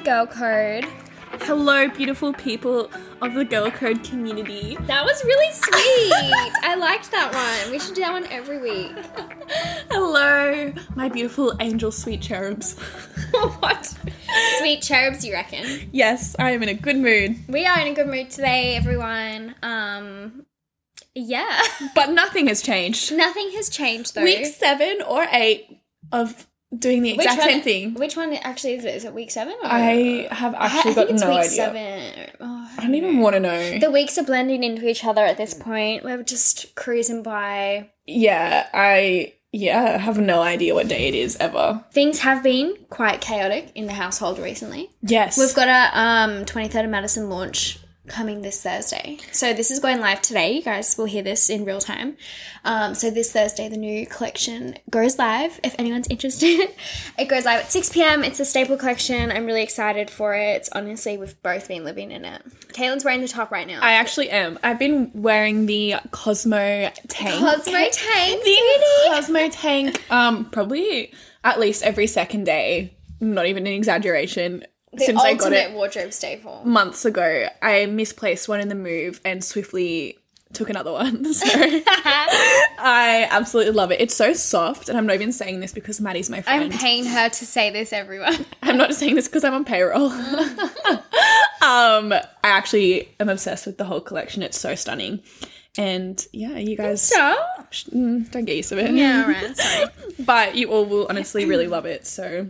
the Girl Code. Hello, beautiful people of the Girl Code community. That was really sweet. I liked that one. We should do that one every week. Hello, my beautiful angel sweet cherubs. what? Sweet cherubs, you reckon? Yes, I am in a good mood, We are in a good mood today, everyone. Um, yeah. but nothing has changed. Nothing has changed though. Week seven or eight of doing the exact same thing. Which one actually is it? Is it week seven? Or? I have actually I got think it's no week idea. seven. Oh, I don't even want to know. The weeks are blending into each other at this point. We're just cruising by. yeah, I yeah have no idea what day it is ever. Things have been quite chaotic in the household recently. Yes, We've got a um 23rd of Madison launch coming this Thursday. So this is going live today. You guys will hear this in real time. Um, so this Thursday, the new collection goes live. If anyone's interested, it goes live at 6 p.m. It's a staple collection. I'm really excited for it. It's honestly, we've both been living in it. Caitlin's wearing the top right now. I actually am. I've been wearing the Cosmo tank. Cosmo tank, the. Cosmo tank. Um, probably at least every second day. Not even an exaggeration. The since I got it wardrobe staple. months ago, I misplaced one in the move and swiftly took another one. So I absolutely love it. It's so soft, and I'm not even saying this because Maddie's my friend. I'm paying her to say this, everyone. I'm not saying this because I'm on payroll. um, I actually am obsessed with the whole collection. It's so stunning. And yeah, you guys Stop. mm, don't get used to it. Yeah, alright, sorry. but you all will honestly really love it. So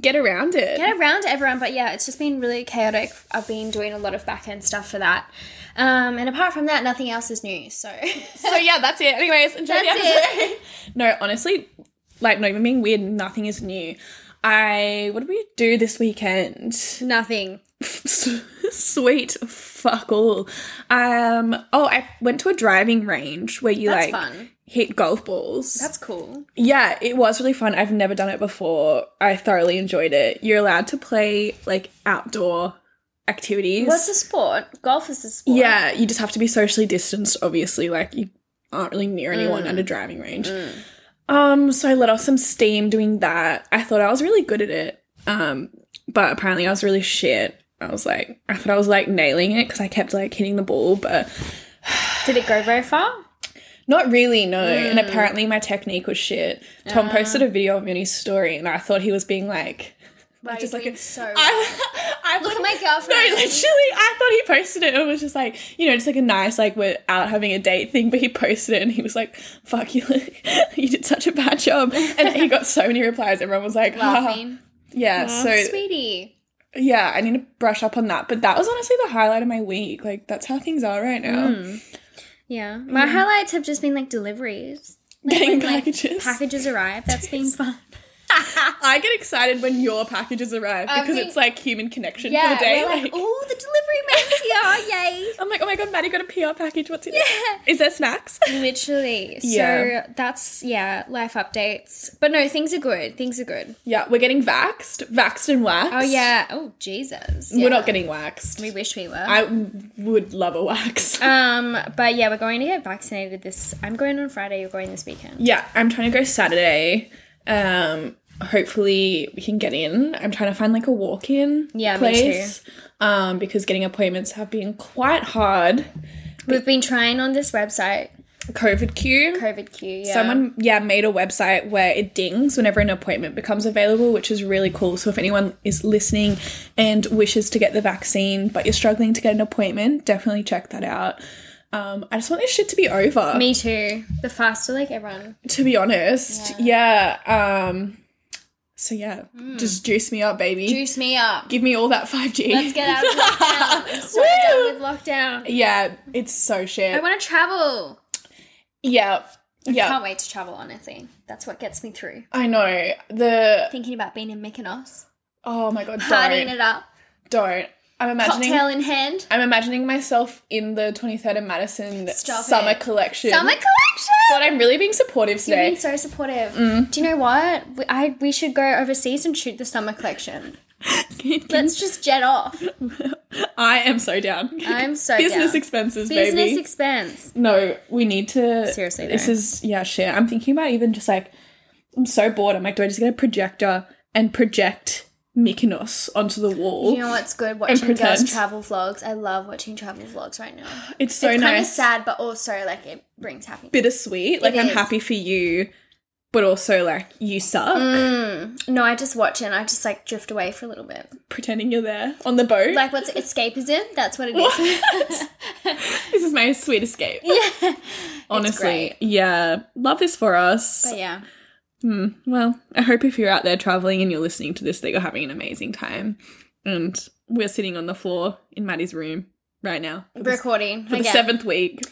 get around it. get around everyone. But yeah, it's just been really chaotic. I've been doing a lot of back end stuff for that. Um, and apart from that, nothing else is new. So, so yeah, that's it. Anyways, enjoy That's the episode. no, honestly, like not even being weird, nothing is new. I what did we do this weekend? nothing. Sweet fuck all. Um oh I went to a driving range where you That's like fun. Hit golf balls. That's cool. yeah, it was really fun. I've never done it before. I thoroughly enjoyed it. You're allowed to play like outdoor activities. What's the sport? Golf is the sport. yeah, you just have to be socially distanced, obviously. Like you aren't really near anyone Mm. at a driving range. Um, so I let off some steam doing that. I thought I was really good at it. Um, but apparently I was really shit. I was like, I thought I was like nailing it because I kept like hitting the ball, but Did it go very far? Not really, no. Mm. And apparently my technique was shit. Tom Ah. posted a video of me on his story, and I thought he was being like, Like, just like a, so. I, I Look at my girlfriend. No, literally, I thought he posted it. and It was just like, you know, just like a nice, like, we're out having a date thing. But he posted it and he was like, fuck you, you did such a bad job. And he got so many replies. Everyone was like, laughing. Yeah, so Sweetie. yeah, I need to brush up on that. But that was honestly the highlight of my week. Like, that's how things are right now. Mm. Yeah. My highlights have just been like deliveries. Like, Getting when, like, packages. packages arrive. That's been fun. I get excited when your packages arrive because think- it's like human connection Yeah, for the day. like, like- oh, the delivery man's here, yay! I'm like, oh my god, Maddie got a PR package. What's in Yeah. it? Is there snacks? Literally. So Yeah. that's yeah, life updates. But no, things are good. Things are good. yeah, we're getting vaxxed, vaxxed and waxed. Oh yeah. Oh Jesus. We're not getting waxed. We wish we were. I would love a wax. um, but yeah, we're going to get vaccinated this. I'm going on Friday. You're going this weekend. yeah, I'm trying to go Saturday. Um, hopefully we can get in. I'm trying to find like a walk-in Yeah, place. Um, because getting appointments have been quite hard. We've been trying on this website, COVID queue. COVID queue, Yeah. Someone, yeah, made a website where it dings whenever an appointment becomes available, which is really cool. So if anyone is listening and wishes to get the vaccine, but you're struggling to get an appointment, definitely check that out. Um, I just want this shit to be over. Me too. The faster, like everyone. to be honest, yeah. Um, so yeah, just juice me up, baby. Juice me up. Give me all that five G. Let's get out of lockdown. I'm so done with lockdown. Yeah, it's so shit. I want to travel. yeah, yeah. Can't wait to travel. Honestly, that's what gets me through. I know the. Thinking about being in Mykonos, Oh my god, partying don't, it up, don't. I'm imagining. cocktail in hand. I'm imagining myself in the 23rd of Madison Stop summer it. collection. Summer collection. God, I'm really being supportive today. Today. being so supportive. Mm. Do you know what? We, I we should go overseas and shoot the summer collection. Let's just jet off. I am so down. I'm so Business down. expenses, Business baby. Business expense. no, we need to. Seriously, this is yeah, shit. I'm thinking about even just like I'm so bored. I'm like, do I just get a projector and project Mykonos onto the wall. You know what's good? Watching girls travel vlogs. I love watching travel vlogs right now. it's so it's kind of sad, but also like it brings happiness. Bittersweet. Like It I'm is. happy for you, but also like you suck. Mm. No, I just watch it and I just like drift away for a little bit. Pretending you're there on the boat. Like what's escapism? That's what it is. this is my sweet escape. yeah. Honestly. Yeah. Love this for us. But yeah. Hmm. Well, I hope if you're out there traveling and you're listening to this that you're having an amazing time. And we're sitting on the floor in Maddie's room right now for the, Recording. for the seventh week.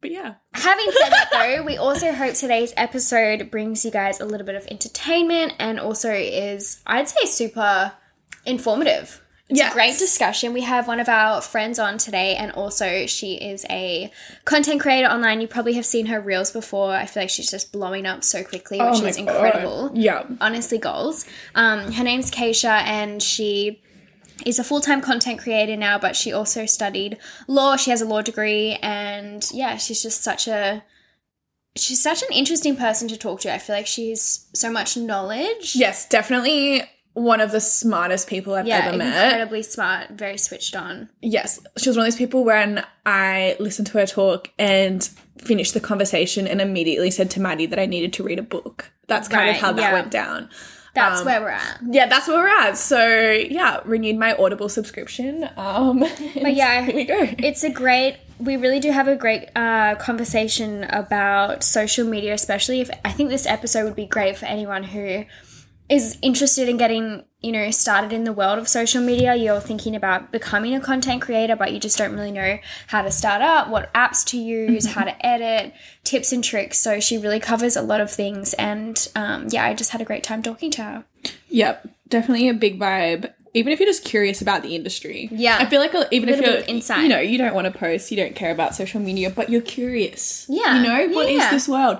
But yeah. Having said that, though, we also hope today's episode brings you guys a little bit of entertainment and also is, I'd say, super informative. It's Yes. a great discussion. We have one of our friends on today, and also she is a content creator online. You probably have seen her reels before. I feel like she's just blowing up so quickly, which Oh my is God. incredible Yeah. honestly goals. Um, her name's Keisha, and she is a full time content creator now, but she also studied law. She has a law degree, and yeah, she's just such a she's such an interesting person to talk to. I feel like she's so much knowledge. Yes, definitely one of the smartest people I've Yeah, ever met. incredibly smart, very switched on. Yes, she was one of those people when I listened to her talk and finished the conversation and immediately said to Maddie that I needed to read a book. That's kind of how that yeah. went down. That's Um, where we're at. Yeah, that's where we're at. So yeah, renewed my Audible subscription. Um, But yeah, here we go. it's a great we really do have a great uh, conversation about social media especially if i think this episode would be great for anyone who is interested in getting you know started in the world of social media you're thinking about becoming a content creator but you just don't really know how to start up what apps to use how to edit tips and tricks so she really covers a lot of things and um, yeah i just had a great time talking to her Yep, definitely a big vibe. Even if you're just curious about the industry, Yeah. I feel like a, even if you're insight. you know, you don't want to post, you don't care about social media, but you're curious. Yeah, you know, what is yeah. this world?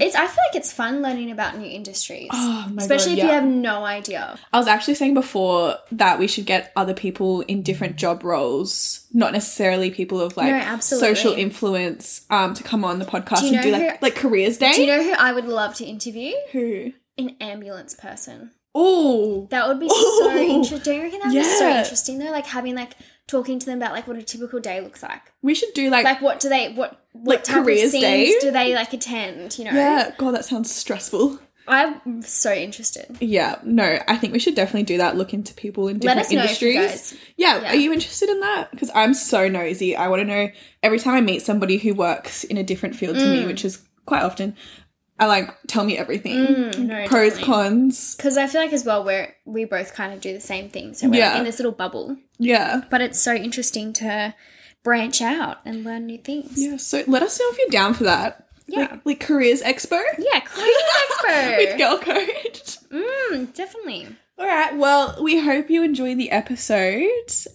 It's i feel like it's fun learning about new industries Oh my especially God, if you have no idea I was actually saying before that we should get other people in different job roles, not necessarily people of like No, social influence, um, to come on the podcast Do and do like who- like careers day. Do you know who I would love to interview? who? An ambulance person. Oh, That would be so interesting. Don't you reckon that would be so interesting though? Like having like talking to them about like what a typical day looks like. we should do like, Like what do they what what Like type of careers scenes day? do they like attend? You know, yeah. God, that sounds stressful. I'm so interested. Yeah, no, I think we should definitely do that. Look into people in Let different us know if you industries. guys. Yeah, yeah. are you interested in that? Because I'm so nosy. I want to know every time I meet somebody who works in a different field to Mm. me, which is quite often. I like tell me everything, Mm, no, pros, definitely. cons. Because I feel like as well we're we both kind of do the same thing. So we're Yeah. in this little bubble. Yeah, But it's so interesting to branch out and learn new things. yeah. So let us know if you're down for that. Yeah. like, like careers expo Yeah, careers expert. with girl code. Mm, definitely. All right. Well, we hope you enjoy the episode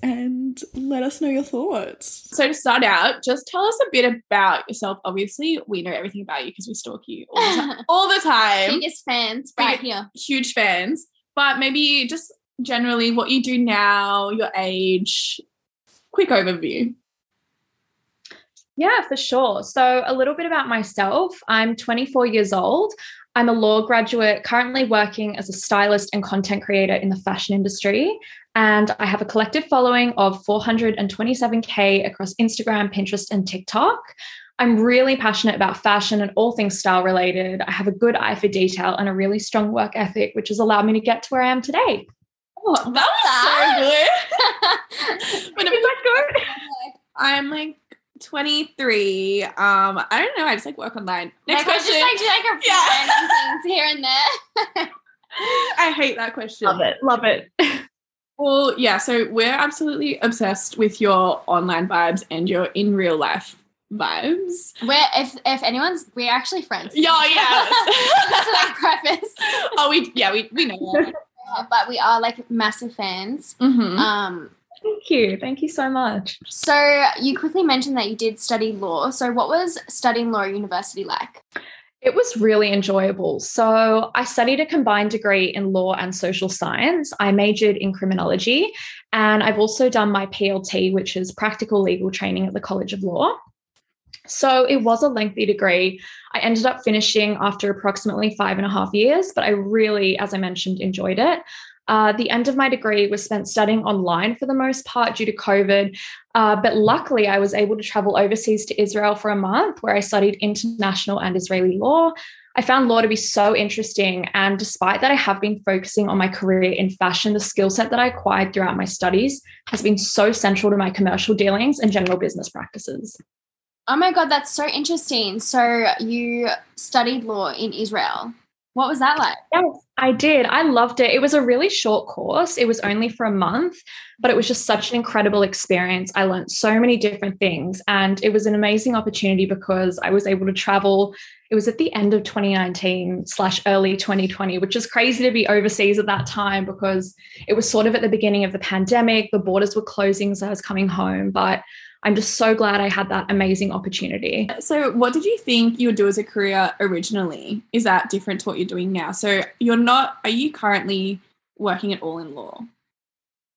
and let us know your thoughts. So to start out, just tell us a bit about yourself. Obviously, we know everything about you because we stalk you all the time. all the time. Biggest fans right here. Huge fans. But maybe just generally what you do now, your age. Quick overview. Yeah, for sure. So, a little bit about myself. I'm 24 years old. I'm a law graduate, currently working as a stylist and content creator in the fashion industry. And I have a collective following of 427K across Instagram, Pinterest, and TikTok. I'm really passionate about fashion and all things style related. I have a good eye for detail and a really strong work ethic, which has allowed me to get to where I am today. Oh, that was so good. When it was good. I'm like 23. Um, I don't know. I just like work online. Next Like, I question. just like do like a few Yeah. things here and there. I hate that question. Love it. Love it. Well, yeah. So we're absolutely obsessed with your online vibes and your in real life vibes. We're if if anyone's we're actually friends. Yeah, yeah. That's like preface. oh, we yeah we we know that. But we are like massive fans. Mhm. Um, Thank you. Thank you so much. so you quickly mentioned that you did study law. So what was studying law at university like? It was really enjoyable. So, I studied a combined degree in law and social science. I majored in criminology, and I've also done my PLT, which is practical legal training at the College of Law. So, it was a lengthy degree. I ended up finishing after approximately five and a half years, but I really, as I mentioned, enjoyed it. Uh, the end of my degree was spent studying online for the most part due to COVID. Uh, but luckily, I was able to travel overseas to Israel for a month where I studied international and Israeli law. I found law to be so interesting. And despite that, I have been focusing on my career in fashion. The skill set that I acquired throughout my studies has been so central to my commercial dealings and general business practices. Oh my God, that's so interesting. So you studied law in Israel. What was that like? Yes, I did. I loved it. It was a really short course. It was only for a month, but it was just such an incredible experience. I learned so many different things, and it was an amazing opportunity because I was able to travel. It was at the end of 2019 slash early 2020, which is crazy to be overseas at that time because it was sort of at the beginning of the pandemic. The borders were closing, so I was coming home, but I'm just so glad I had that amazing opportunity. So, what did you think you would do as a career originally? Is that different to what you're doing now? So, you're not, are you currently working at all in law?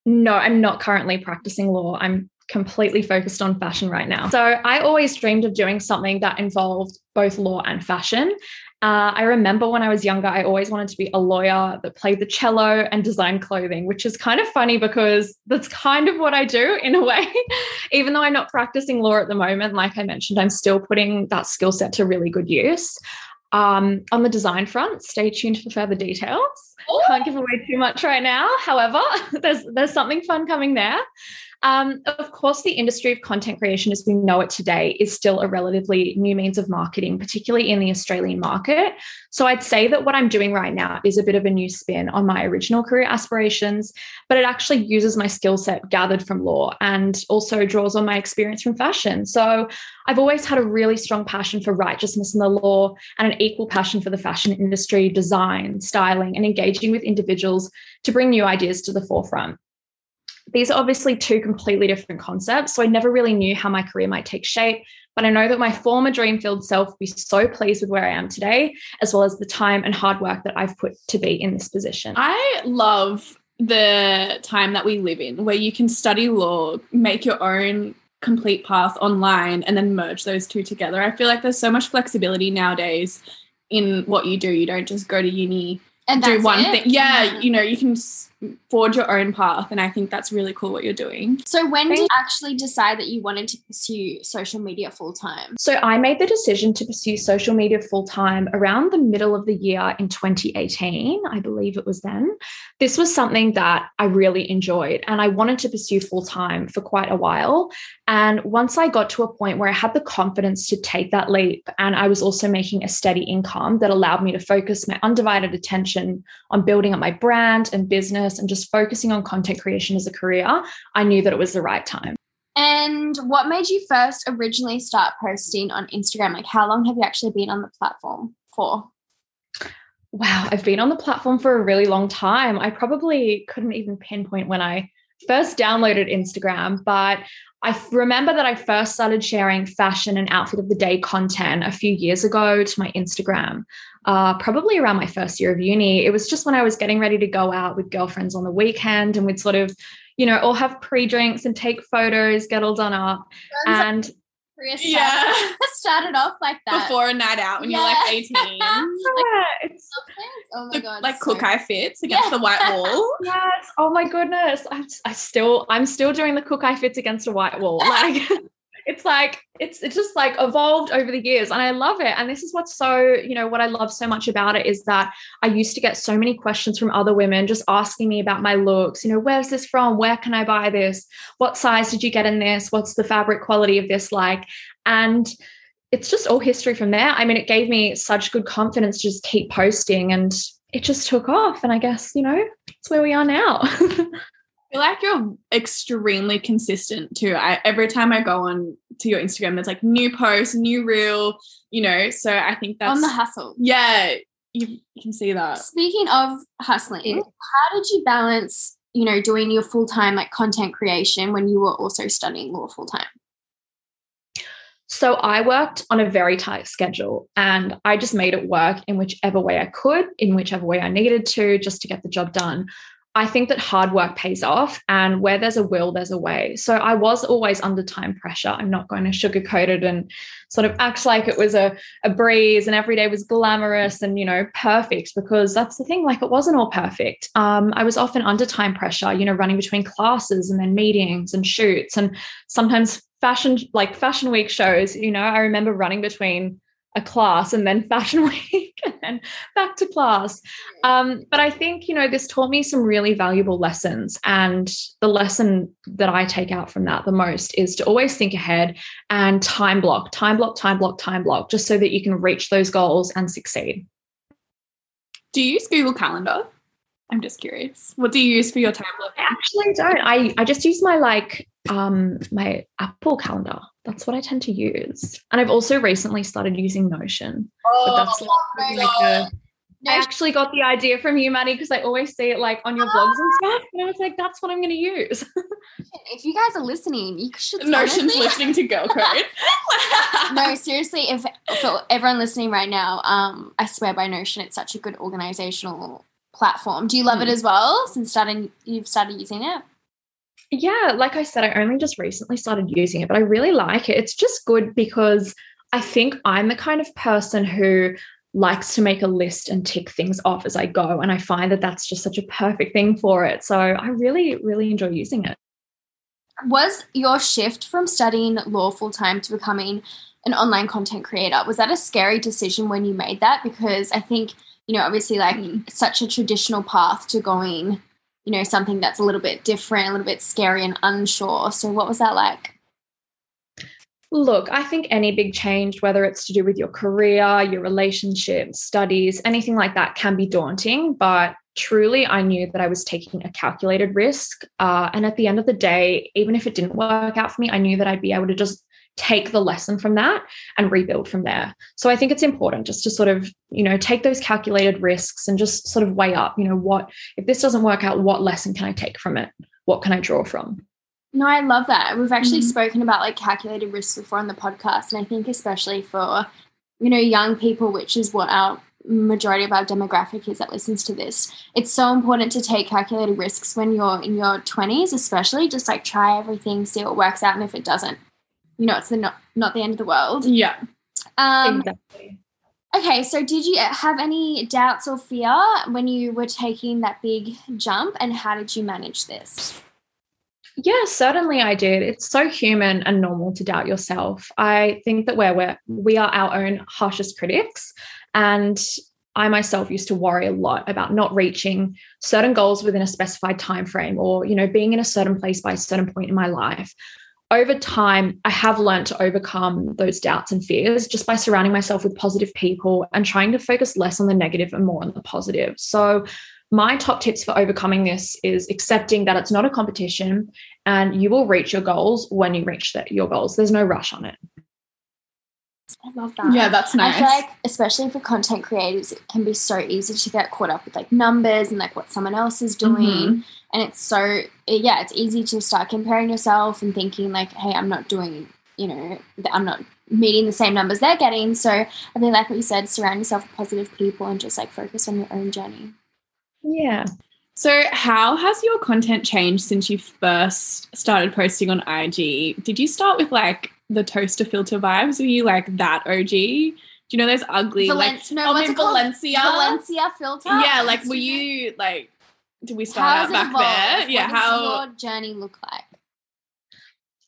No, I'm not currently practicing law. I'm completely focused on fashion right now. So, I always dreamed of doing something that involved both law and fashion. Uh, I remember when I was younger, I always wanted to be a lawyer that played the cello and designed clothing, which is kind of funny because that's kind of what I do in a way. Even though I'm not practicing law at the moment, like I mentioned, I'm still putting that skill set to really good use. Um, on the design front, stay tuned for further details. Ooh. Can't give away too much right now. However, there's there's something fun coming there. Um, of course, the industry of content creation as we know it today is still a relatively new means of marketing, particularly in the Australian market. So I'd say that what I'm doing right now is a bit of a new spin on my original career aspirations, but it actually uses my skill set gathered from law and also draws on my experience from fashion. So I've always had a really strong passion for righteousness in the law and an equal passion for the fashion industry, design, styling, and engaging with individuals to bring new ideas to the forefront these are obviously two completely different concepts. So I never really knew how my career might take shape. But I know that my former dream filled self would be so pleased with where I am today, as well as the time and hard work that I've put to be in this position. I love the time that we live in where you can study law, make your own complete path online, and then merge those two together. I feel like there's so much flexibility nowadays in what you do. You don't just go to uni and do one it? thing. Yeah, yeah, you know, you can forge your own path and i think that's really cool what you're doing. So when did you actually decide that you wanted to pursue social media full time so i made the decision to pursue social media full time around the middle of the year in 2018 i believe it was then. This was something that i really enjoyed and i wanted to pursue full time for quite a while. And once i got to a point where i had the confidence to take that leap and i was also making a steady income that allowed me to focus my undivided attention on building up my brand and business business and just focusing on content creation as a career, I knew that it was the right time. And what made you first originally start posting on Instagram? Like, how long have you actually been on the platform for? Wow, I've been on the platform for a really long time. I probably couldn't even pinpoint when I first downloaded Instagram, but I remember that I first started sharing fashion and outfit of the day content a few years ago to my Instagram uh, probably around my first year of uni. It was just when I was getting ready to go out with girlfriends on the weekend and we'd sort of, you know, all have pre drinks and take photos, get all done up. and yeah. started off like that. Before a night out when yeah. you're like 18. yeah, it's oh my god. Like so Kook-Eye fits against yeah. the white wall. yes. Oh my goodness. I, I still I'm still doing the Kook-Eye fits against a white wall. Like it's like it's it's just like evolved over the years and i love it and this is what's so you know what i love so much about it is that i used to get so many questions from other women just asking me about my looks you know where's this from? Where can i buy this? What size did you get in this? What's the fabric quality of this like? And it's just all history from there. I mean it gave me such good confidence to just keep posting and it just took off and i guess you know it's where we are now feel like you're extremely consistent too. I, every time I go on to your Instagram, there's like new posts, new reel, you know. So I think that's on the hustle. Yeah, you, you can see that. Speaking of hustling, mm-hmm. how did you balance, you know, doing your full time like content creation when you were also studying law full time? So I worked on a very tight schedule and I just made it work in whichever way I could, in whichever way I needed to, just to get the job done. I think that hard work pays off, and where there's a will, there's a way. So I was always under time pressure. I'm not going to sugarcoat it and sort of act like it was a, a breeze and every day was glamorous and, you know, perfect, because that's the thing, like it wasn't all perfect. Um, I was often under time pressure, you know, running between classes and then meetings and shoots, and sometimes fashion, like fashion week shows, you know, I remember running between a class and then fashion week and then back to class. Um, but I think, you know, this taught me some really valuable lessons. And the lesson that I take out from that the most is to always think ahead and time block, time block, time block, time block, just so that you can reach those goals and succeed. Do you use Google Calendar? I'm just curious. What do you use for your time block? I actually don't. I, I just use my like um my Apple calendar. That's what I tend to use. And I've also recently started using Notion. Oh, but that's like, like a, I actually got the idea from you, Maddie, because I always see it like on your blogs and stuff. And I was like, that's what I'm going to use. if you guys are listening, you should. Notion's listening to Girl Code. no, seriously, if for everyone listening right now, um, I swear by Notion, it's such a good organizational platform. Do you love mm. it as well since starting you've started using it? Yeah, like I said, I only just recently started using it, but I really like it. It's just good because I think I'm the kind of person who likes to make a list and tick things off as I go. And I find that that's just such a perfect thing for it. So I really, really enjoy using it. Was your shift from studying law full time to becoming an online content creator, was that a scary decision when you made that? Because I think, you know, obviously, like such a traditional path to going you know, something that's a little bit different, a little bit scary and unsure. So, what was that like? Look, I think any big change, whether it's to do with your career, your relationships, studies, anything like that, can be daunting. But truly, I knew that I was taking a calculated risk. Uh, and at the end of the day, even if it didn't work out for me, I knew that I'd be able to just take the lesson from that and rebuild from there. So I think it's important just to sort of, you know, take those calculated risks and just sort of weigh up, you know, what if this doesn't work out, what lesson can I take from it? What can I draw from? No, I love that. We've actually mm-hmm. spoken about like calculated risks before on the podcast. And I think especially for, you know, young people, which is what our majority of our demographic is that listens to this. It's so important to take calculated risks when you're in your 20s, especially just like try everything, see what works out. And if it doesn't, you know, it's the not not the end of the world. Yeah. Um, exactly. Okay, so did you have any doubts or fear when you were taking that big jump, and how did you manage this? Yeah, certainly I did. It's so human and normal to doubt yourself. I think that we're, we're we are our own harshest critics, and I myself used to worry a lot about not reaching certain goals within a specified time frame, or you know, being in a certain place by a certain point in my life over time, I have learned to overcome those doubts and fears just by surrounding myself with positive people and trying to focus less on the negative and more on the positive. So, my top tips for overcoming this is accepting that it's not a competition and you will reach your goals when you reach your goals. There's no rush on it. I love that. Yeah, that's nice. I feel like, especially for content creators, it can be so easy to get caught up with like numbers and like what someone else is doing. Mm-hmm. And it's so, yeah, it's easy to start comparing yourself and thinking like, hey, I'm not doing, you know, I'm not meeting the same numbers they're getting. So I think, like what you said, surround yourself with positive people and just like focus on your own journey. Yeah. So, how has your content changed since you first started posting on IG? Did you start with like the toaster filter vibes? Were you like that OG? Do you know those ugly Valen- like no, oh, what's it Valencia? Valencia filter. Yeah, like were you like did we start out back evolved? there? Yeah, what how your journey look like?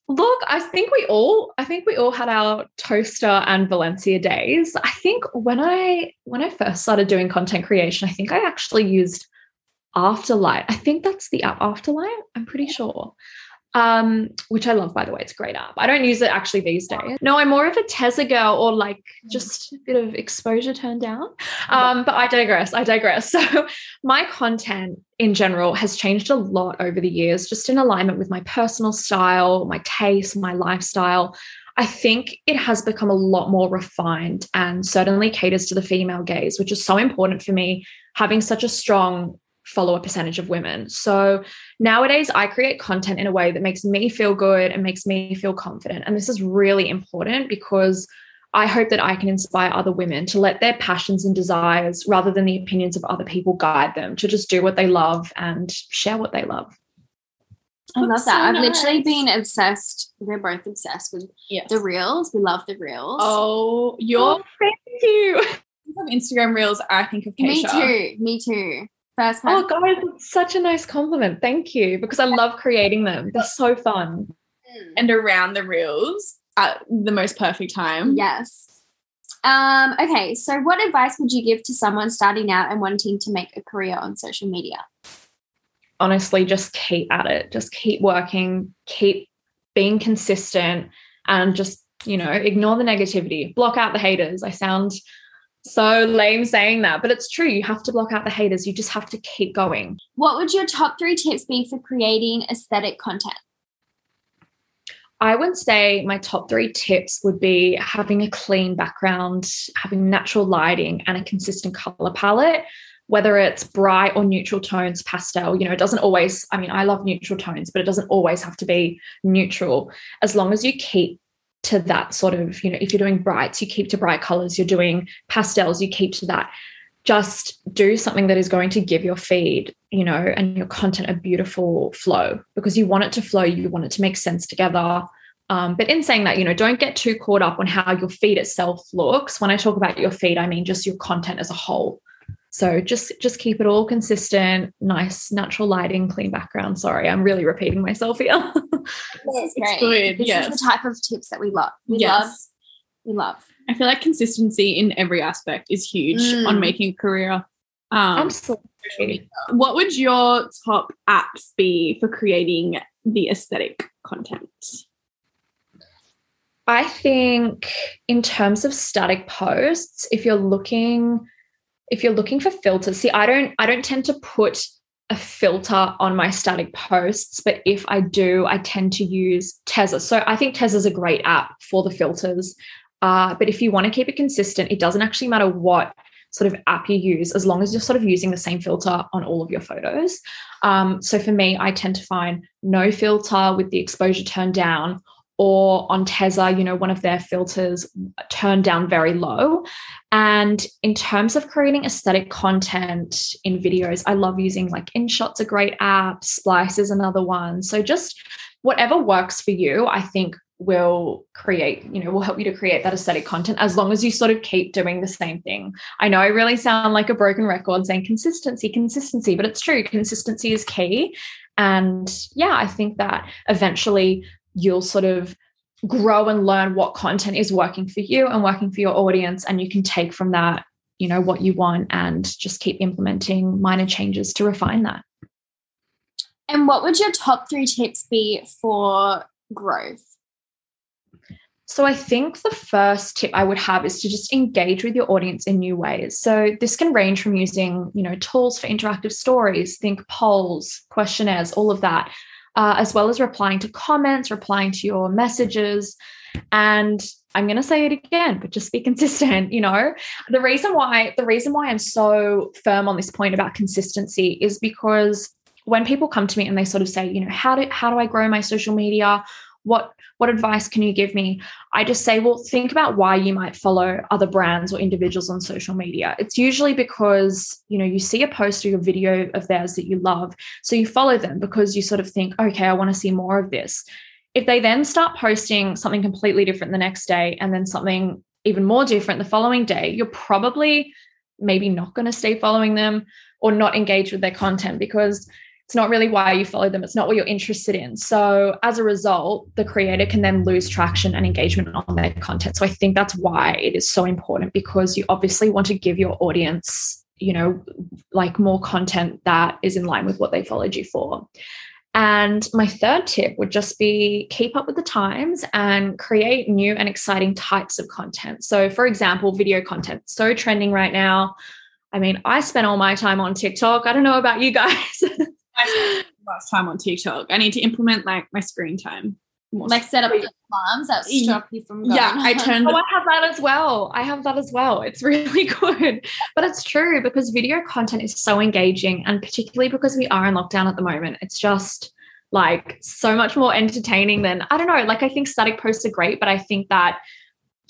Look, I think we all I think we all had our toaster and Valencia days. I think when I when I first started doing content creation, I think I actually used Afterlight. I think that's the app Afterlight. I'm pretty sure um, which I love, by the way. It's a great app. I don't use it actually these days. No, I'm more of a Tezza girl or like mm. just a bit of exposure turned down. Um, but I digress. I digress. So my content in general has changed a lot over the years, just in alignment with my personal style, my taste, my lifestyle. I think it has become a lot more refined and certainly caters to the female gaze, which is so important for me, having such a strong follower percentage of women. So nowadays, I create content in a way that makes me feel good and makes me feel confident. And this is really important because I hope that I can inspire other women to let their passions and desires, rather than the opinions of other people, guide them to just do what they love and share what they love. I love That's that. So I've nice. literally been obsessed. We're both obsessed with yes. the reels. We love the reels. Oh, you're oh, thank you. Of Instagram reels, I think of Keisha. Me too. Me too. First oh, guys, such a nice compliment. Thank you. Because I love creating them. They're so fun. Mm. And around the reels at the most perfect time. Yes. Um, okay, so what advice would you give to someone starting out and wanting to make a career on social media? Honestly, just keep at it. Just keep working, keep being consistent, and just, you know, ignore the negativity, block out the haters. I sound so lame saying that, but it's true. You have to block out the haters. You just have to keep going. What would your top three tips be for creating aesthetic content? I would say my top three tips would be having a clean background, having natural lighting, and a consistent color palette. Whether it's bright or neutral tones, pastel, you know, it doesn't always, I mean, I love neutral tones, but it doesn't always have to be neutral. As long as you keep to that sort of, you know, if you're doing brights, you keep to bright colors, you're doing pastels, you keep to that. Just do something that is going to give your feed, you know, and your content a beautiful flow because you want it to flow, you want it to make sense together. Um, but in saying that, you know, don't get too caught up on how your feed itself looks. When I talk about your feed, I mean just your content as a whole. So just just keep it all consistent, nice, natural lighting, clean background. Sorry, I'm really repeating myself here. this is great. Good. This yes. is the type of tips that we love. We yes. love. We love. I feel like consistency in every aspect is huge mm. on making a career. Um, Absolutely. What would your top apps be for creating the aesthetic content? I think in terms of static posts, if you're looking if you're looking for filters, see, I don't I don't tend to put a filter on my static posts, but if I do, I tend to use Tezza. So I think Tezza is a great app for the filters. Uh, but if you want to keep it consistent, it doesn't actually matter what sort of app you use, as long as you're sort of using the same filter on all of your photos. Um, so for me, I tend to find no filter with the exposure turned down or on Tezza, you know, one of their filters turned down very low. And in terms of creating aesthetic content in videos, I love using like InShot's a great app, Splice is another one. So just whatever works for you, I think will create, you know, will help you to create that aesthetic content as long as you sort of keep doing the same thing. I know I really sound like a broken record saying consistency, consistency, but it's true. Consistency is key. And yeah, I think that eventually you'll sort of grow and learn what content is working for you and working for your audience and you can take from that you know what you want and just keep implementing minor changes to refine that and what would your top three tips be for growth so I think the first tip I would have is to just engage with your audience in new ways. So this can range from using, you know, tools for interactive stories, think polls, questionnaires, all of that, uh, as well as replying to comments, replying to your messages. And I'm going to say it again, but just be consistent. You know, the reason why the reason why I'm so firm on this point about consistency is because when people come to me and they sort of say, you know, how do how do I grow my social media? What what advice can you give me? I just say, well, think about why you might follow other brands or individuals on social media. It's usually because, you know, you see a post or a video of theirs that you love. So you follow them because you sort of think, okay, I want to see more of this. If they then start posting something completely different the next day and then something even more different the following day, you're probably maybe not going to stay following them or not engage with their content because it's not really why you follow them. It's not what you're interested in. So as a result, the creator can then lose traction and engagement on their content. So I think that's why it is so important because you obviously want to give your audience, you know, like more content that is in line with what they followed you for. And my third tip would just be keep up with the times and create new and exciting types of content. So, for example, video content, so trending right now. I mean, I spend all my time on TikTok. I don't know about you guys. last time on TikTok. I need to implement like my screen time. Like set up alarms that stop you from going. Yeah, I turned. oh, I have that as well. I have that as well. It's really good, but it's true because video content is so engaging, and particularly because we are in lockdown at the moment, it's just like so much more entertaining than I don't know. Like I think static posts are great, but I think that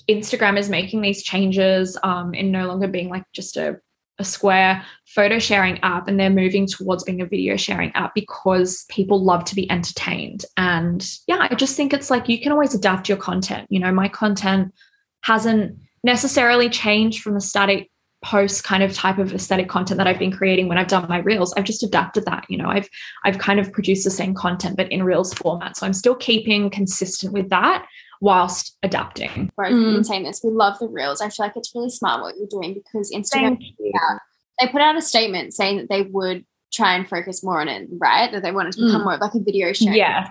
Instagram is making these changes um, in no longer being like just a, a square photo sharing app and they're moving towards being a video sharing app because people love to be entertained. And yeah, I just think it's like you can always adapt your content. You know, my content hasn't necessarily changed from the static post kind of type of aesthetic content that I've been creating when I've done my reels. I've just adapted that. You know, I've I've kind of produced the same content but in reels format. So I'm still keeping consistent with that whilst adapting. Both mm. been saying this. We love the reels. I feel like it's really smart what you're doing because Instagram out, they put out a statement saying that they would try and focus more on it, right? That they wanted to become mm. more of like a video show. Yeah.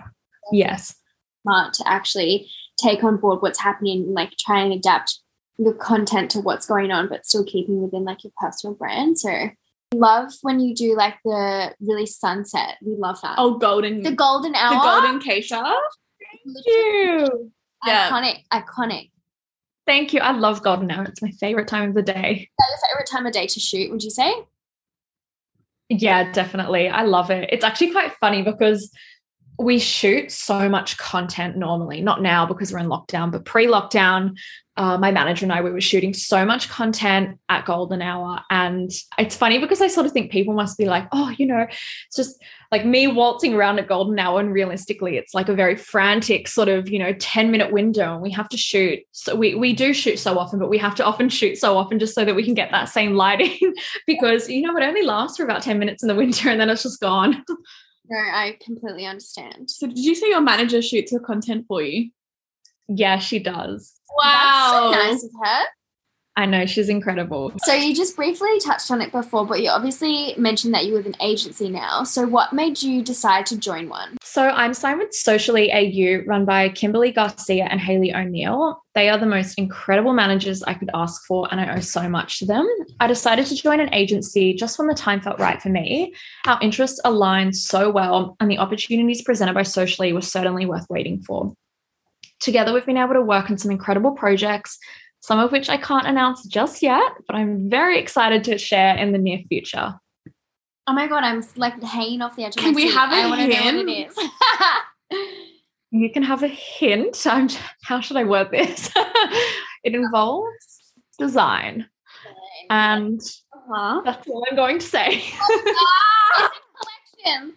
Yes. Smart to actually take on board what's happening and like try and adapt your content to what's going on, but still keeping within like your personal brand. So love when you do like the really sunset. We love that. Oh, golden. The golden hour. The golden Keisha. Thank you. Iconic, iconic. Thank you. I love golden hour. It's my favorite time of the day. Is that your favorite time of day to shoot, would you say? Yeah, definitely. I love it. It's actually quite funny because we shoot so much content normally, not now because we're in lockdown, but pre lockdown, uh, my manager and I, we were shooting so much content at golden hour. And it's funny because I sort of think people must be like, oh, you know, it's just like me waltzing around at golden hour. And realistically, it's like a very frantic sort of, you know, 10 minute window. And we have to shoot. So we, we do shoot so often, but we have to often shoot so often just so that we can get that same lighting because, you know, it only lasts for about 10 minutes in the winter and then it's just gone. No, I completely understand. So, did you say your manager shoots your content for you? Yeah, she does. Wow. That's so nice of her. I know she's incredible. So you just briefly touched on it before, but you obviously mentioned that you with an agency now. So what made you decide to join one? So I'm signed with Socially AU, run by Kimberly Garcia and Haley O'Neill. They are the most incredible managers I could ask for, and I owe so much to them. I decided to join an agency just when the time felt right for me. Our interests aligned so well, and the opportunities presented by Socially were certainly worth waiting for. Together, we've been able to work on some incredible projects some of which I can't announce just yet, but I'm very excited to share in the near future. Oh my god, I'm like hanging off the edge. Can we seat. have a I hint? Know what it is. you can have a hint. I'm, how should I word this? it involves design, and uh-huh. that's all I'm going to say.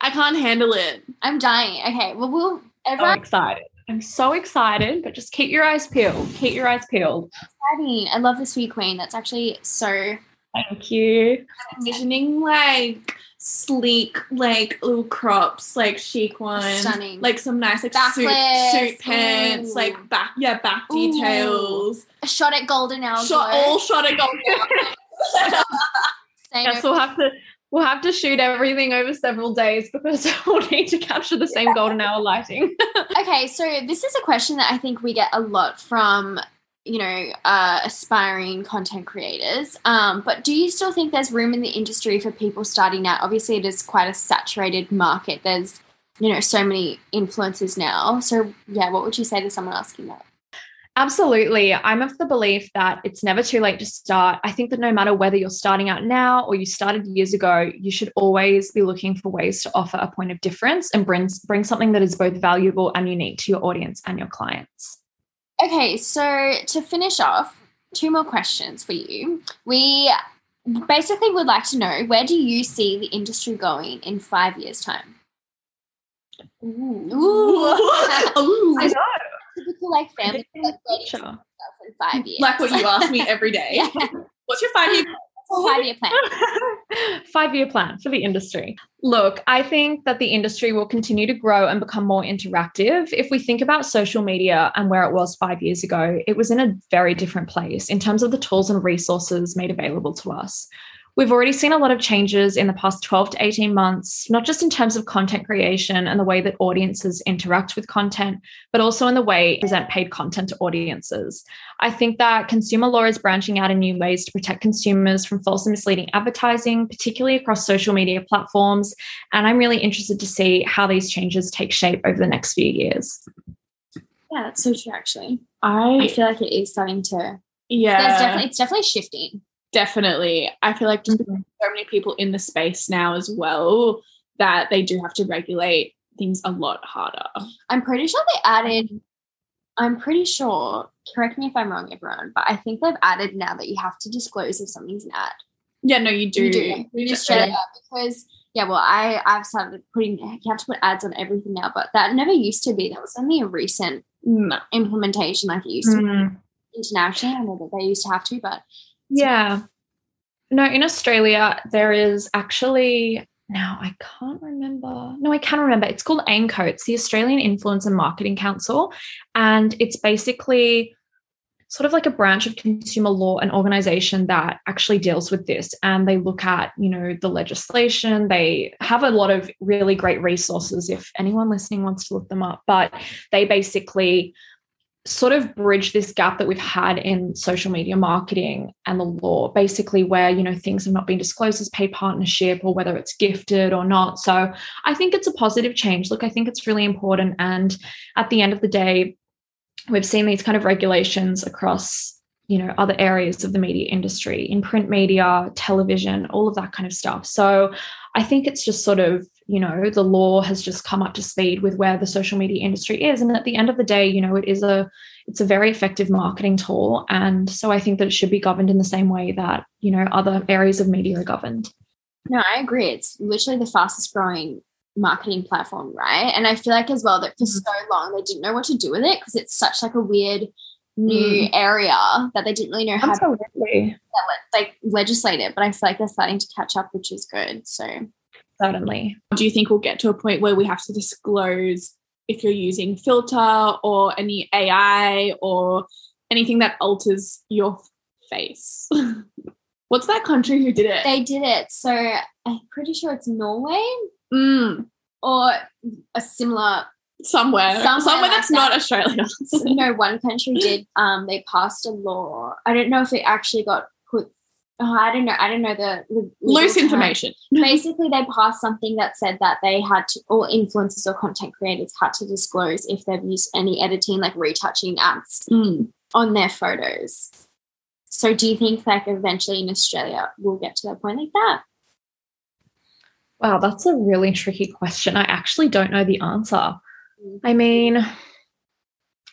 I can't handle it. I'm dying. Okay, well, we'll. Everyone- I'm excited. I'm so excited, but just keep your eyes peeled. Keep your eyes peeled. Exciting. I love the sweet queen. That's actually so. Thank you. I'm envisioning like sleek, like little crops, like chic ones. Stunning. Like some nice like suit, suit pants, Ooh. like back, yeah, back Ooh. details. A shot at golden hour. Shot, all shot at golden hour. Yes, we'll have to we'll have to shoot everything over several days because we'll need to capture the same golden hour lighting. okay, so this is a question that I think we get a lot from you know uh, aspiring content creators. Um, but do you still think there's room in the industry for people starting out? Obviously it is quite a saturated market. There's you know so many influencers now. So yeah what would you say to someone asking that Absolutely. I'm of the belief that it's never too late to start. I think that no matter whether you're starting out now or you started years ago, you should always be looking for ways to offer a point of difference and bring, bring something that is both valuable and unique to your audience and your clients. Okay, so to finish off, two more questions for you. We basically would like to know where do you see the industry going in five years' time? Ooh. Ooh. Ooh. I know typical like family like in five years. Like what you ask me every day. yeah. What's your five year five year plan? five year plan for the industry. Look, I think that the industry will continue to grow and become more interactive. If we think about social media and where it was five years ago, it was in a very different place in terms of the tools and resources made available to us. We've already seen a lot of changes in the past 12 to 18 months, not just in terms of content creation and the way that audiences interact with content, but also in the way we present paid content to audiences. I think that consumer law is branching out in new ways to protect consumers from false and misleading advertising, particularly across social media platforms. And I'm really interested to see how these changes take shape over the next few years. Yeah, that's so true, actually. I, I feel like it is starting to. Yeah. definitely, it's definitely shifting definitely. I feel like just mm-hmm. so many people in the space now as well that they do have to regulate things a lot harder. I'm pretty sure they added I'm pretty sure, correct me if I'm wrong, everyone, but I think they've added now that you have to disclose if something's an ad. Yeah, no, you do. You do in Australia because yeah, well, I I've started putting you have to put ads on everything now, but that never used to be. That was only a recent No. implementation, like it used to be Mm. internationally. I know that they used to have to, but Yeah. No, in Australia, there is actually now I can't remember. No, I can remember. It's called AIMCO. It's the Australian Influencer Marketing Council. And it's basically sort of like a branch of consumer law, an organization that actually deals with this. And they look at, you know, the legislation. They have a lot of really great resources if anyone listening wants to look them up. But they basically sort of bridge this gap that we've had in social media marketing and the law basically where you know things have not been disclosed as paid partnership or whether it's gifted or not. So i think it's a positive change. Look i think it's really important. And at the end of the day we've seen these kind of regulations across you know other areas of the media industry in print media television all of that kind of stuff. So i think it's just sort of you know the law has just come up to speed with where the social media industry is and at the end of the day you know it is a it's a very effective marketing tool and so i think that it should be governed in the same way that you know other areas of media are governed no, I agree. It's literally the fastest growing marketing platform, right? And I feel like as well that for so long they didn't know what to do with it because it's such like a weird new mm. area that they didn't really know how to like legislate it. But I feel like they're starting to catch up, which is good. So certainly Do you think we'll get to a point where we have to disclose if you're using filter or any AI or anything that alters your face? What's that country who did it? they did it. So I'm pretty sure it's Norway Mm, or a similar somewhere, Somewhere somewhere, like that's that. not Australia. no one country did um they passed a law i don't know if it actually got oh, i don't know. I don't know the, the Loose information. basically they passed something that said that they had to all influencers or content creators had to disclose if they've used any editing like retouching apps Mm. on their photos. So do you think like eventually in australia we'll get to that point like that? Wow that's a really tricky question. I actually don't know the answer. I mean,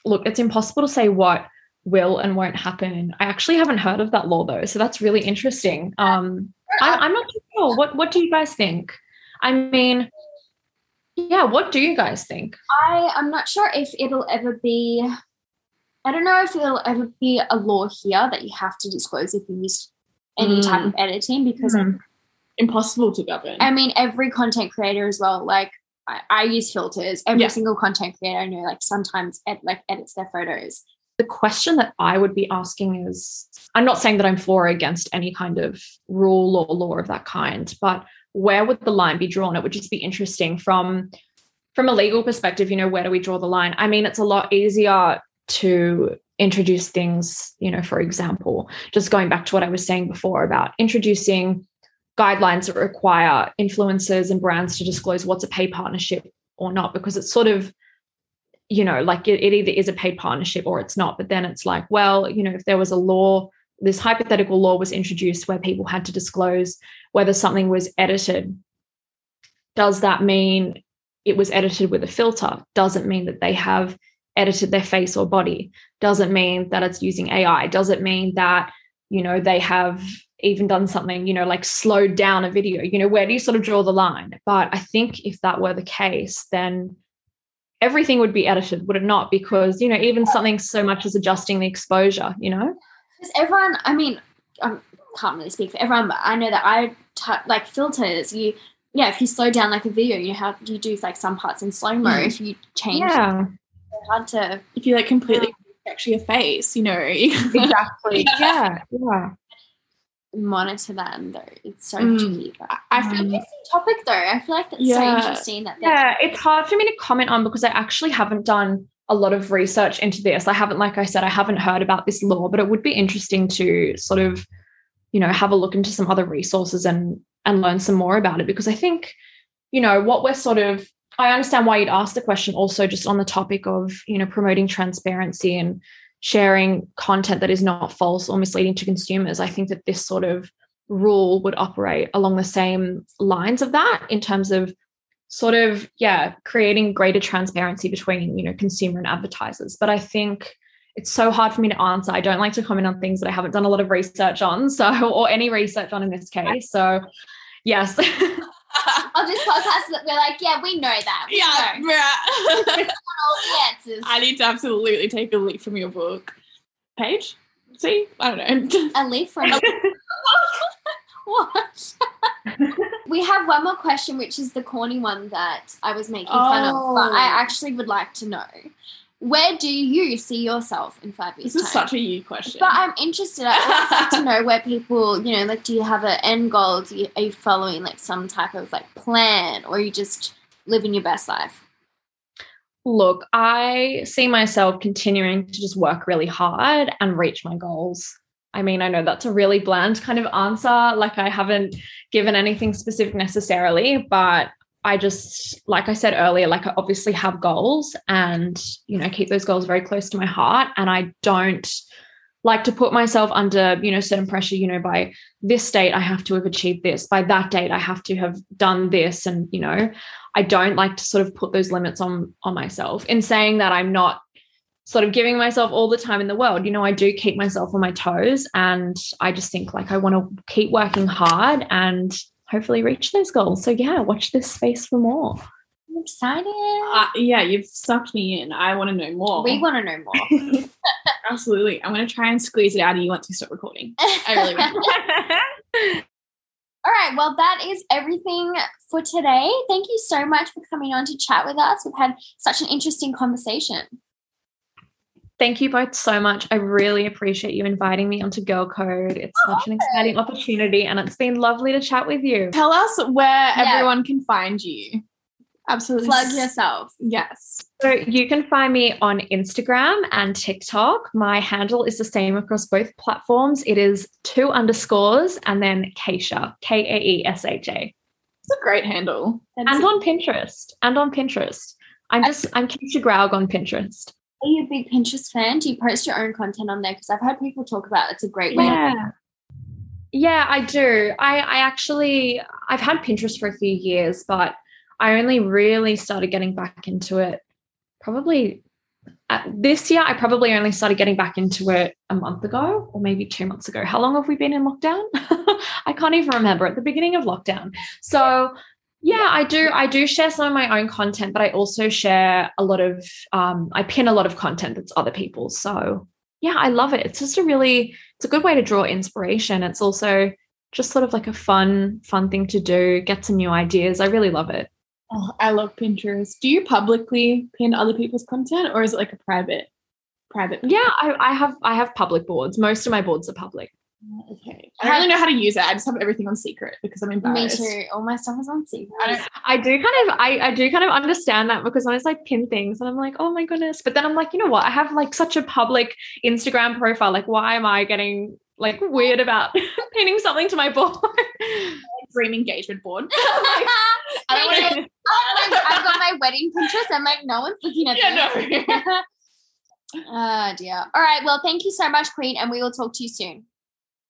look, it's impossible to say what will and won't happen. I actually haven't heard of that law though, so that's really interesting. Um, I, I'm not sure. What What do you guys think? I mean, yeah, what do you guys think? I I'm not sure if it'll ever be. I don't know if it'll ever be a law here that you have to disclose if you use any type Mm. of editing because Mhm. Impossible to govern. I mean every content creator as well. Like I, I use filters. Every Yeah. single content creator I know like sometimes ed, like edits their photos. The question that I would be asking is I'm not saying that I'm for or against any kind of rule or law of that kind, but where would the line be drawn? It would just be interesting from from a legal perspective, you know, where do we draw the line? I mean, it's a lot easier to introduce things, you know, for example, just going back to what I was saying before about introducing guidelines that require influencers and brands to disclose what's a pay partnership or not, because it's sort of, you know, like it, it either is a paid partnership or it's not. But then it's like, well, you know, if there was a law, this hypothetical law was introduced where people had to disclose whether something was edited, does that mean it was edited with a filter? Doesn't mean that they have edited their face or body? Doesn't mean that it's using AI? Doesn't mean that, you know, they have even done something, you know, like slowed down a video? You know, where do you sort of draw the line? But I think if that were the case, then everything would be edited, would it not? Because, you know, even something so much as adjusting the exposure, you know? Because everyone, I mean, I can't really speak for everyone, but I know that I t- like filters. You, yeah, if you slow down like a video, you have you do like some parts in slow mo. Mm. If you change, Yeah, it's hard to if you like completely actually your face, you know. exactly. yeah, yeah. Monitor them though. It's so Mm. tricky. But I feel Mm. interesting topic though. I feel like that's Yeah. so interesting that Yeah, it's hard for me to comment on because I actually haven't done a lot of research into this. I haven't, like I said, I haven't heard about this law, but it would be interesting to sort of, you know, have a look into some other resources and and learn some more about it because I think, you know, what we're sort of I understand why you'd ask the question also just on the topic of, you know, promoting transparency and sharing content that is not false or misleading to consumers. I think that this sort of rule would operate along the same lines of that in terms of sort of yeah creating greater transparency between you know consumer and advertisers. But i think it's so hard for me to answer. I don't like to comment on things that i haven't done a lot of research on so or any research on in this case. So yes on this podcast that we're like yeah we know that we yeah, know. all the answers I need to absolutely take a leaf from your book. Page? See? I don't know. a leaf from what we have one more question which is the corny one that i was making fun of but i Oh. actually would like to know where do you see yourself in five years this is time such a you question. But I'm interested. I always like to know where people, you know, like, do you have an end goal? Do you, are you following like some type of like plan, or are you just living your best life? Look, I see myself continuing to just work really hard and reach my goals. I mean, I know that's a really bland kind of answer. Like, I haven't given anything specific necessarily, but I just, like I said earlier, like I obviously have goals and, you know, keep those goals very close to my heart. And I don't like to put myself under, you know, certain pressure, you know, by this date, I have to have achieved this. By that date, I have to have done this. And, you know, I don't like to sort of put those limits on on myself. In saying that, I'm not sort of giving myself all the time in the world. You know, I do keep myself on my toes, and I just think like I want to keep working hard and hopefully reach those goals. So yeah, watch this space for more. I'm excited. Uh, yeah, you've sucked me in. I want to know more. we want to know more. Absolutely. I'm going to try and squeeze it out of you once we stop recording. I really will. All right. Well, that is everything for today. Thank you so much for coming on to chat with us. We've had such an interesting conversation. Thank you both so much. I really appreciate you inviting me onto Girl Code. It's such an exciting opportunity, and it's been lovely to chat with you. Tell us where everyone can find you. Absolutely. Plug yourself. Yes. So you can find me on Instagram and TikTok. My handle is the same across both platforms. It is two underscores and then Kaesha, K A E S H A. It's a great handle. And on Pinterest. And on Pinterest. I'm just I'm Kaesha Graug on Pinterest. Are you a big Pinterest fan? Do you post your own content on there? Because I've heard people talk about it's a great way. Yeah. Yeah, I do. I, I actually I've had Pinterest for a few years, but I only really started getting back into it probably uh, this year. I probably only started getting back into it a month ago or maybe two months ago. How long have we been in lockdown? I can't even remember at the beginning of lockdown. So yeah, I do. I do share some of my own content, but I also share a lot of. Um, I pin a lot of content that's other people's. So yeah, I love it. It's just a really. It's a good way to draw inspiration. It's also just sort of like a fun, fun thing to do. Get some new ideas. I really love it. Oh, I love Pinterest. Do you publicly pin other people's content or is it like a private private? Yeah, I, I have. I have public boards. Most of my boards are public. Okay. I don't really know how to use it. I just have everything on secret because I'm embarrassed. Me too. All my stuff is on secret. I I do kind of I, I do kind of understand that because I was like pin things and I'm like, oh my goodness. But then I'm like, you know what? I have like such a public Instagram profile. Like, why am I getting like weird about pinning something to my board? dream engagement board. I I don't don't want to. I've got my wedding Pinterest. I'm like, no one's looking at Yeah, this. no. oh dear. All right. Well, thank you so much, Queen, and we will talk to you soon.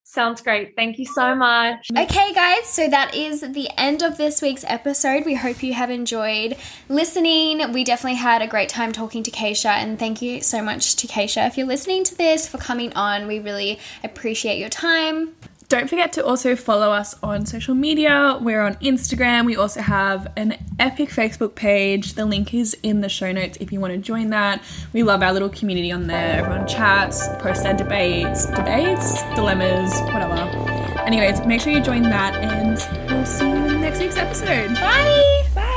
Sounds great. Thank you so much. Okay, guys, so that is the end of this week's episode. We hope you have enjoyed listening. We definitely had a great time talking to Kaesha, and thank you so much to Kaesha if you're listening to this for coming on. We really appreciate your time. Don't forget to also follow us on social media. We're on Instagram. We also have an epic Facebook page. The link is in the show notes if you want to join that. We love our little community on there. Everyone chats, posts their debates, debates, dilemmas, whatever. Anyways, make sure you join that and we'll see you in next week's episode. Bye! Bye!